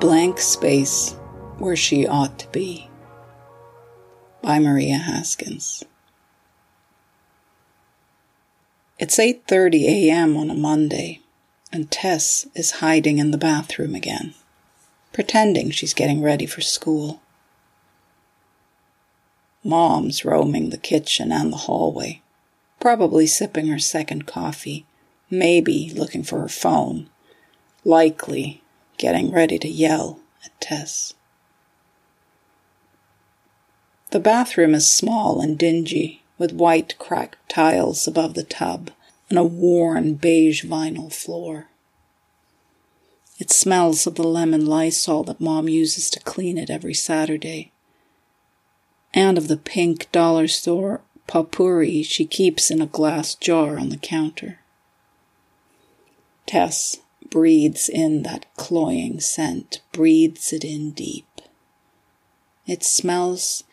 blank space where she ought to be. By Maria Haskins. It's 8:30 a.m. on a Monday, and Tess is hiding in the bathroom again, pretending she's getting ready for school. Mom's roaming the kitchen and the hallway, probably sipping her second coffee, maybe looking for her phone, likely getting ready to yell at Tess. The bathroom is small and dingy, with white cracked tiles above the tub and a worn beige vinyl floor. It smells of the lemon Lysol that Mom uses to clean it every Saturday, and of the pink dollar store potpourri she keeps in a glass jar on the counter. Tess breathes in that cloying scent, breathes it in deep. It smells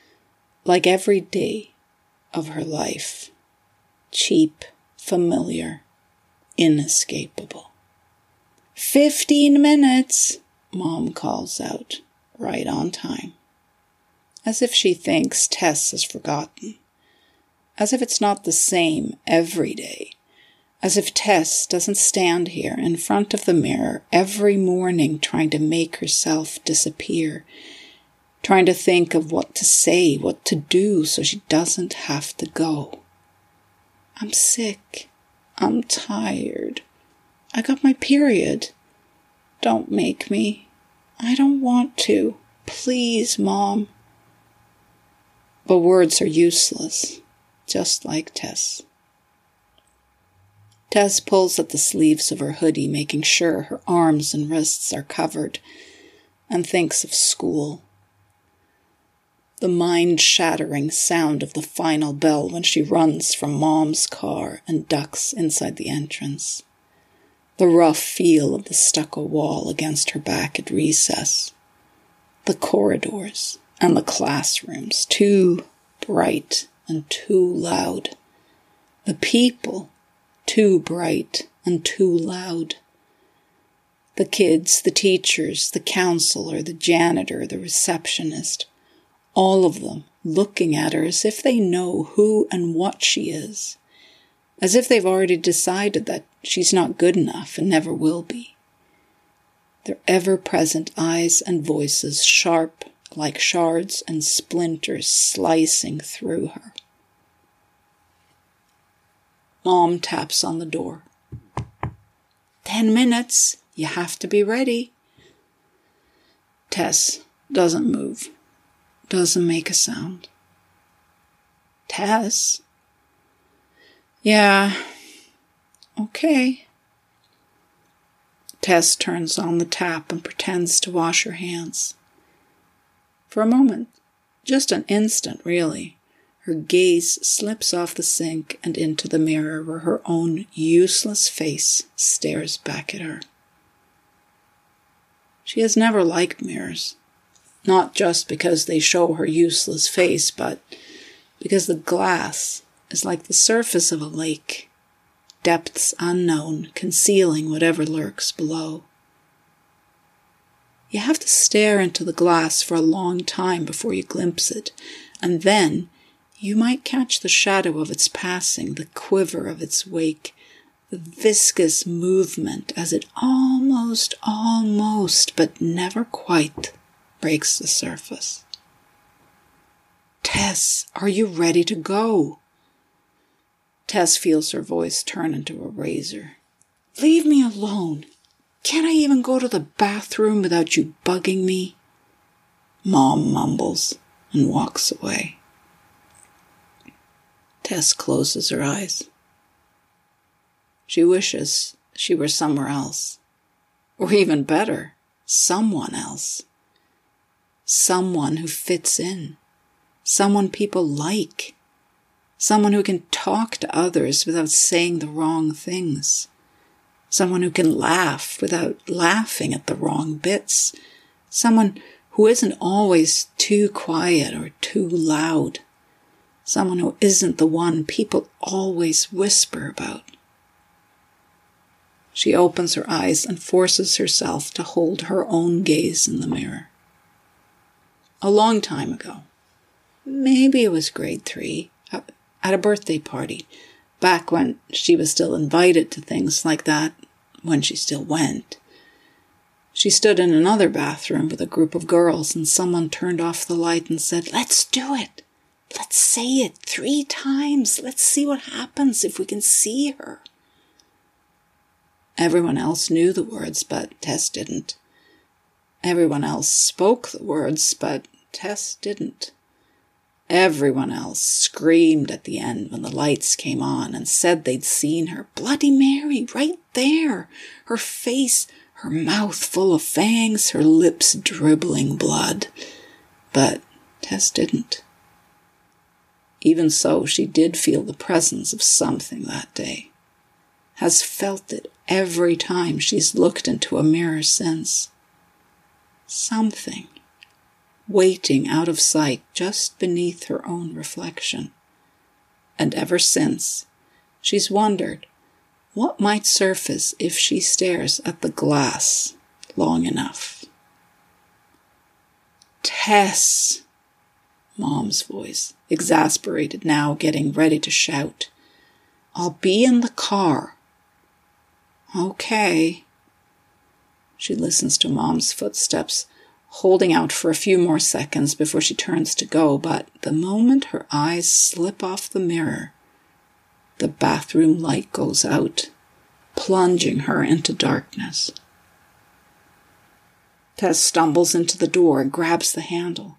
like every day of her life. Cheap, familiar, inescapable. Fifteen minutes, Mom calls out, right on time. As if she thinks Tess has forgotten. As if it's not the same every day. As if Tess doesn't stand here in front of the mirror every morning trying to make herself disappear trying to think of what to say, what to do so she doesn't have to go. I'm sick. I'm tired. I got my period. Don't make me. I don't want to. Please, Mom. But words are useless, just like Tess. Tess pulls at the sleeves of her hoodie, making sure her arms and wrists are covered, and thinks of school the mind shattering sound of the final bell when she runs from mom's car and ducks inside the entrance. The rough feel of the stucco wall against her back at recess. The corridors and the classrooms, too bright and too loud. The people, too bright and too loud. The kids, the teachers, the counselor, the janitor, the receptionist all of them looking at her as if they know who and what she is, as if they've already decided that she's not good enough and never will be. Their ever present eyes and voices sharp like shards and splinters slicing through her. Mom taps on the door. Ten minutes. You have to be ready. Tess doesn't move doesn't make a sound. Tess? Yeah. Okay. Tess turns on the tap and pretends to wash her hands. For a moment, just an instant, really, her gaze slips off the sink and into the mirror where her own useless face stares back at her. She has never liked mirrors not just because they show her useless face, but because the glass is like the surface of a lake, depths unknown, concealing whatever lurks below. You have to stare into the glass for a long time before you glimpse it, and then you might catch the shadow of its passing, the quiver of its wake, the viscous movement as it almost, almost, but never quite breaks the surface. Tess, are you ready to go? Tess feels her voice turn into a razor. Leave me alone. Can't I even go to the bathroom without you bugging me? Mom mumbles and walks away. Tess closes her eyes. She wishes she were somewhere else. Or even better, someone else. Someone who fits in, someone people like, someone who can talk to others without saying the wrong things, someone who can laugh without laughing at the wrong bits, someone who isn't always too quiet or too loud, someone who isn't the one people always whisper about. She opens her eyes and forces herself to hold her own gaze in the mirror. A long time ago, maybe it was grade three, uh, at a birthday party, back when she was still invited to things like that, when she still went. She stood in another bathroom with a group of girls, and someone turned off the light and said, Let's do it. Let's say it three times. Let's see what happens if we can see her. Everyone else knew the words, but Tess didn't. Everyone else spoke the words, but Tess didn't. Everyone else screamed at the end when the lights came on and said they'd seen her. Bloody Mary, right there. Her face, her mouth full of fangs, her lips dribbling blood. But Tess didn't. Even so, she did feel the presence of something that day. Has felt it every time she's looked into a mirror since. Something waiting out of sight just beneath her own reflection. And ever since, she's wondered what might surface if she stares at the glass long enough. Tess! Mom's voice, exasperated now, getting ready to shout. I'll be in the car. Okay. She listens to Mom's footsteps holding out for a few more seconds before she turns to go, but the moment her eyes slip off the mirror, the bathroom light goes out, plunging her into darkness. Tess stumbles into the door and grabs the handle.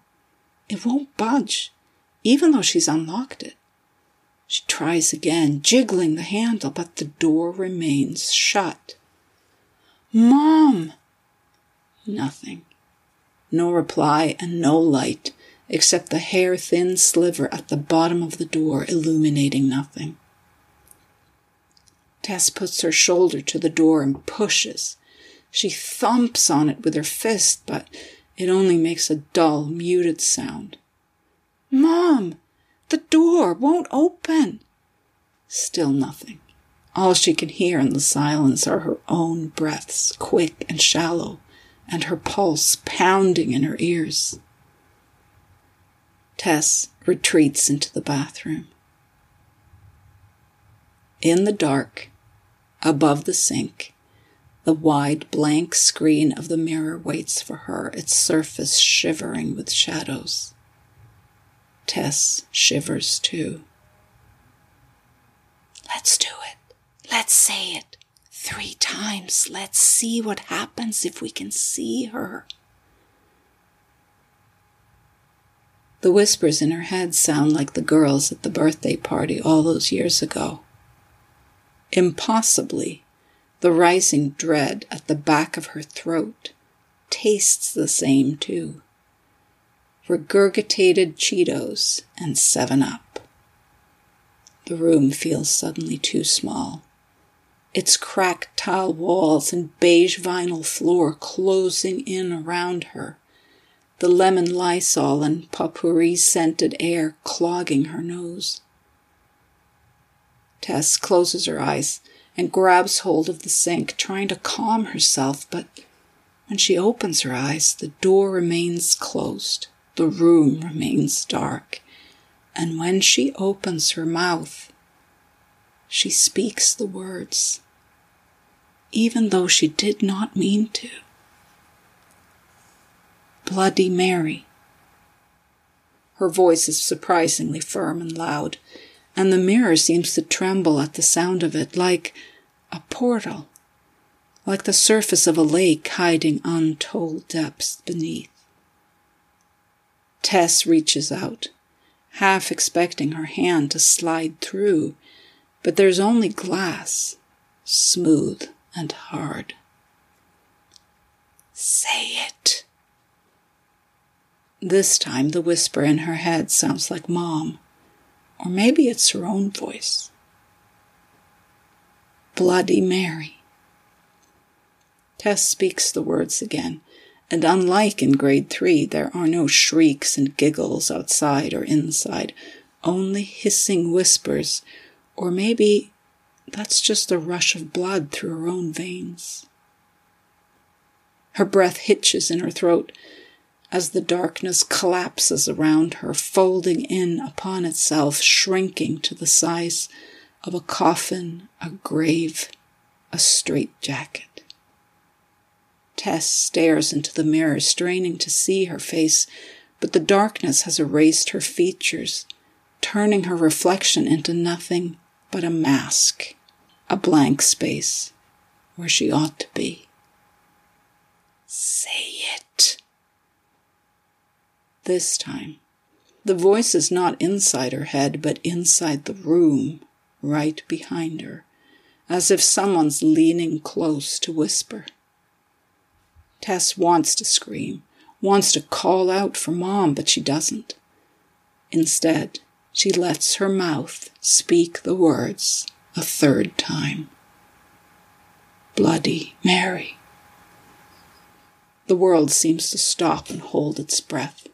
It won't budge, even though she's unlocked it. She tries again, jiggling the handle, but the door remains shut. Mom! Nothing. No reply and no light, except the hair thin sliver at the bottom of the door illuminating nothing. Tess puts her shoulder to the door and pushes. She thumps on it with her fist, but it only makes a dull, muted sound. Mom! The door won't open! Still nothing. All she can hear in the silence are her own breaths, quick and shallow, and her pulse pounding in her ears. Tess retreats into the bathroom. In the dark, above the sink, the wide blank screen of the mirror waits for her, its surface shivering with shadows. Tess shivers too. Let's do it. Let's say it three times. Let's see what happens if we can see her. The whispers in her head sound like the girls at the birthday party all those years ago. Impossibly, the rising dread at the back of her throat tastes the same too. Regurgitated Cheetos and 7 Up. The room feels suddenly too small its cracked tile walls and beige vinyl floor closing in around her, the lemon lysol and potpourri scented air clogging her nose. Tess closes her eyes and grabs hold of the sink, trying to calm herself, but when she opens her eyes, the door remains closed, the room remains dark, and when she opens her mouth, she speaks the words even though she did not mean to. Bloody Mary. Her voice is surprisingly firm and loud, and the mirror seems to tremble at the sound of it like a portal, like the surface of a lake hiding untold depths beneath. Tess reaches out, half expecting her hand to slide through, but there's only glass, smooth and hard. Say it. This time the whisper in her head sounds like Mom, or maybe it's her own voice. Bloody Mary. Tess speaks the words again, and unlike in grade three, there are no shrieks and giggles outside or inside, only hissing whispers, or maybe that's just a rush of blood through her own veins. Her breath hitches in her throat as the darkness collapses around her, folding in upon itself, shrinking to the size of a coffin, a grave, a straitjacket. Tess stares into the mirror, straining to see her face, but the darkness has erased her features, turning her reflection into nothing but a mask, a blank space where she ought to be. Say it. This time, the voice is not inside her head, but inside the room, right behind her, as if someone's leaning close to whisper. Tess wants to scream, wants to call out for mom, but she doesn't. Instead, she lets her mouth speak the words a third time Bloody Mary. The world seems to stop and hold its breath.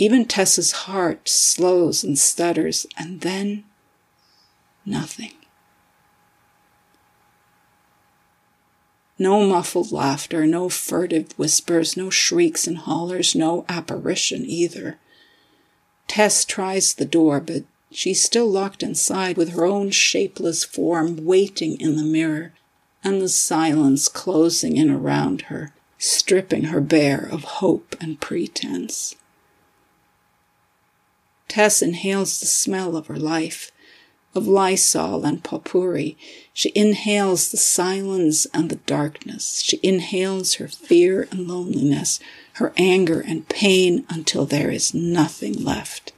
Even Tess's heart slows and stutters, and then nothing. No muffled laughter, no furtive whispers, no shrieks and hollers, no apparition either. Tess tries the door, but she's still locked inside with her own shapeless form waiting in the mirror, and the silence closing in around her, stripping her bare of hope and pretense. Tess inhales the smell of her life, of Lysol and potpourri. She inhales the silence and the darkness. She inhales her fear and loneliness, her anger and pain until there is nothing left.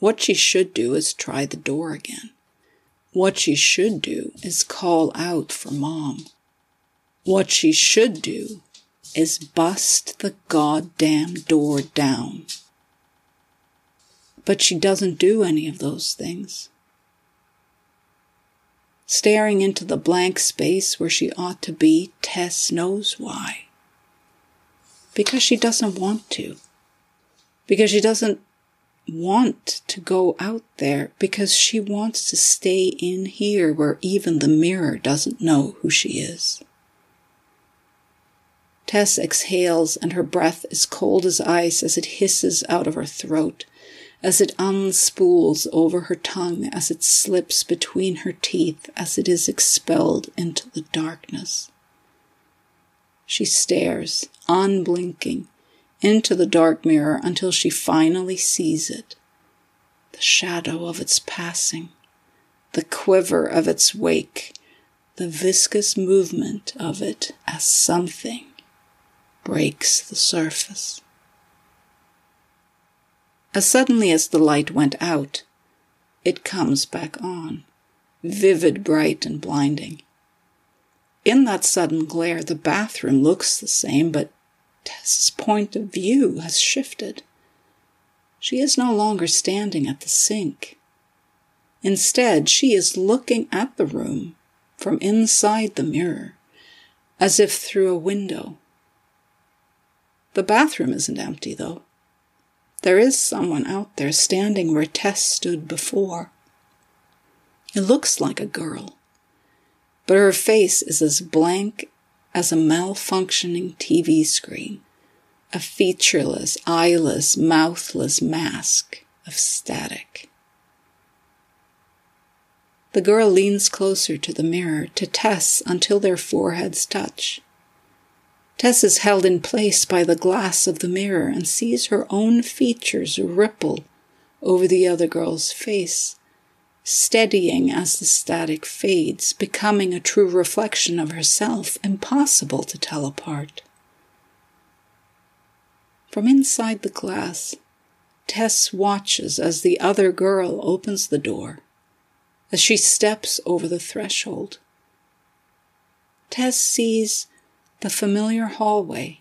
What she should do is try the door again. What she should do is call out for mom. What she should do is bust the goddamn door down. But she doesn't do any of those things. Staring into the blank space where she ought to be, Tess knows why because she doesn't want to. Because she doesn't want to go out there because she wants to stay in here where even the mirror doesn't know who she is. Tess exhales and her breath is cold as ice as it hisses out of her throat, as it unspools over her tongue, as it slips between her teeth, as it is expelled into the darkness. She stares, unblinking, into the dark mirror until she finally sees it. The shadow of its passing, the quiver of its wake, the viscous movement of it as something breaks the surface. As suddenly as the light went out, it comes back on, vivid, bright, and blinding. In that sudden glare, the bathroom looks the same, but Tess's point of view has shifted. She is no longer standing at the sink. Instead, she is looking at the room from inside the mirror, as if through a window. The bathroom isn't empty, though. There is someone out there standing where Tess stood before. It looks like a girl but her face is as blank as a malfunctioning TV screen, a featureless, eyeless, mouthless mask of static. The girl leans closer to the mirror, to Tess, until their foreheads touch. Tess is held in place by the glass of the mirror and sees her own features ripple over the other girl's face steadying as the static fades, becoming a true reflection of herself, impossible to tell apart. From inside the glass, Tess watches as the other girl opens the door, as she steps over the threshold. Tess sees the familiar hallway,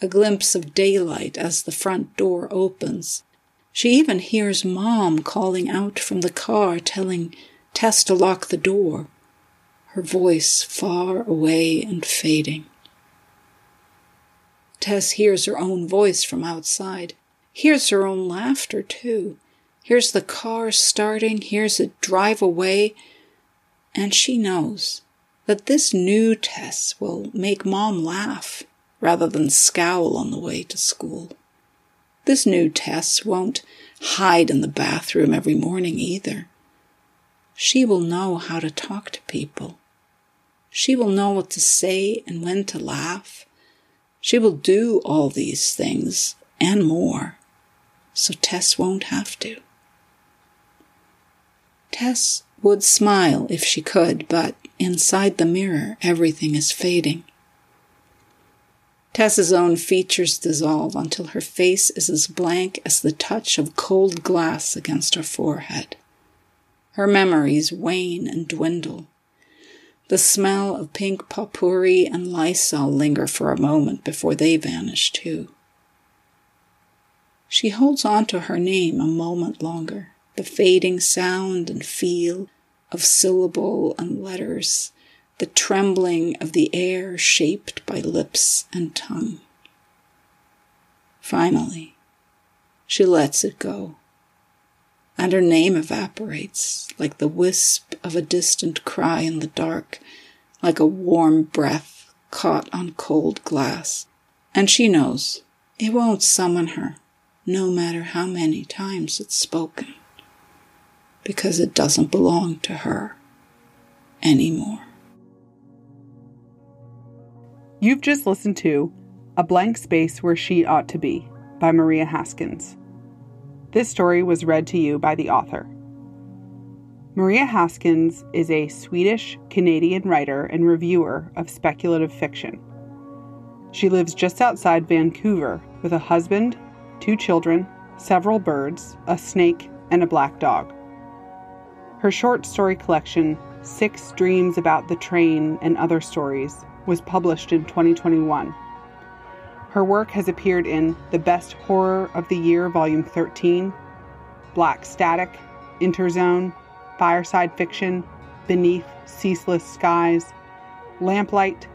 a glimpse of daylight as the front door opens, she even hears Mom calling out from the car, telling Tess to lock the door, her voice far away and fading. Tess hears her own voice from outside, hears her own laughter too, Hears the car starting, hears it drive away, and she knows that this new Tess will make mom laugh rather than scowl on the way to school. This new Tess won't hide in the bathroom every morning either. She will know how to talk to people. She will know what to say and when to laugh. She will do all these things and more, so Tess won't have to. Tess would smile if she could, but inside the mirror, everything is fading. Tess's own features dissolve until her face is as blank as the touch of cold glass against her forehead. Her memories wane and dwindle. The smell of pink potpourri and Lysol linger for a moment before they vanish too. She holds on to her name a moment longer, the fading sound and feel of syllable and letters, the trembling of the air shaped by lips and tongue. Finally, she lets it go, and her name evaporates like the wisp of a distant cry in the dark, like a warm breath caught on cold glass. And she knows it won't summon her, no matter how many times it's spoken because it doesn't belong to her anymore. You've just listened to A Blank Space Where She Ought to Be by Maria Haskins. This story was read to you by the author. Maria Haskins is a Swedish Canadian writer and reviewer of speculative fiction. She lives just outside Vancouver with a husband, two children, several birds, a snake, and a black dog. Her short story collection, Six Dreams About the Train and Other Stories, was published in 2021. Her work has appeared in The Best Horror of the Year, Volume 13, Black Static, Interzone, Fireside Fiction, Beneath Ceaseless Skies, Lamplight,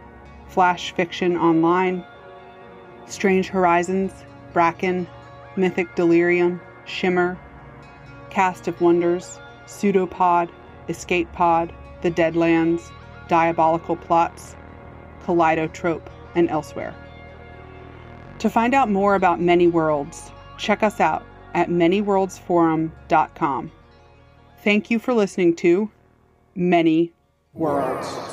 Flash Fiction Online, Strange Horizons, Bracken, Mythic Delirium, Shimmer, Cast of Wonders, Pseudopod, Escape Pod, The Deadlands, Diabolical Plots, Kaleidotrope, and elsewhere. To find out more about Many Worlds, check us out at manyworldsforum.com. Thank you for listening to Many Worlds.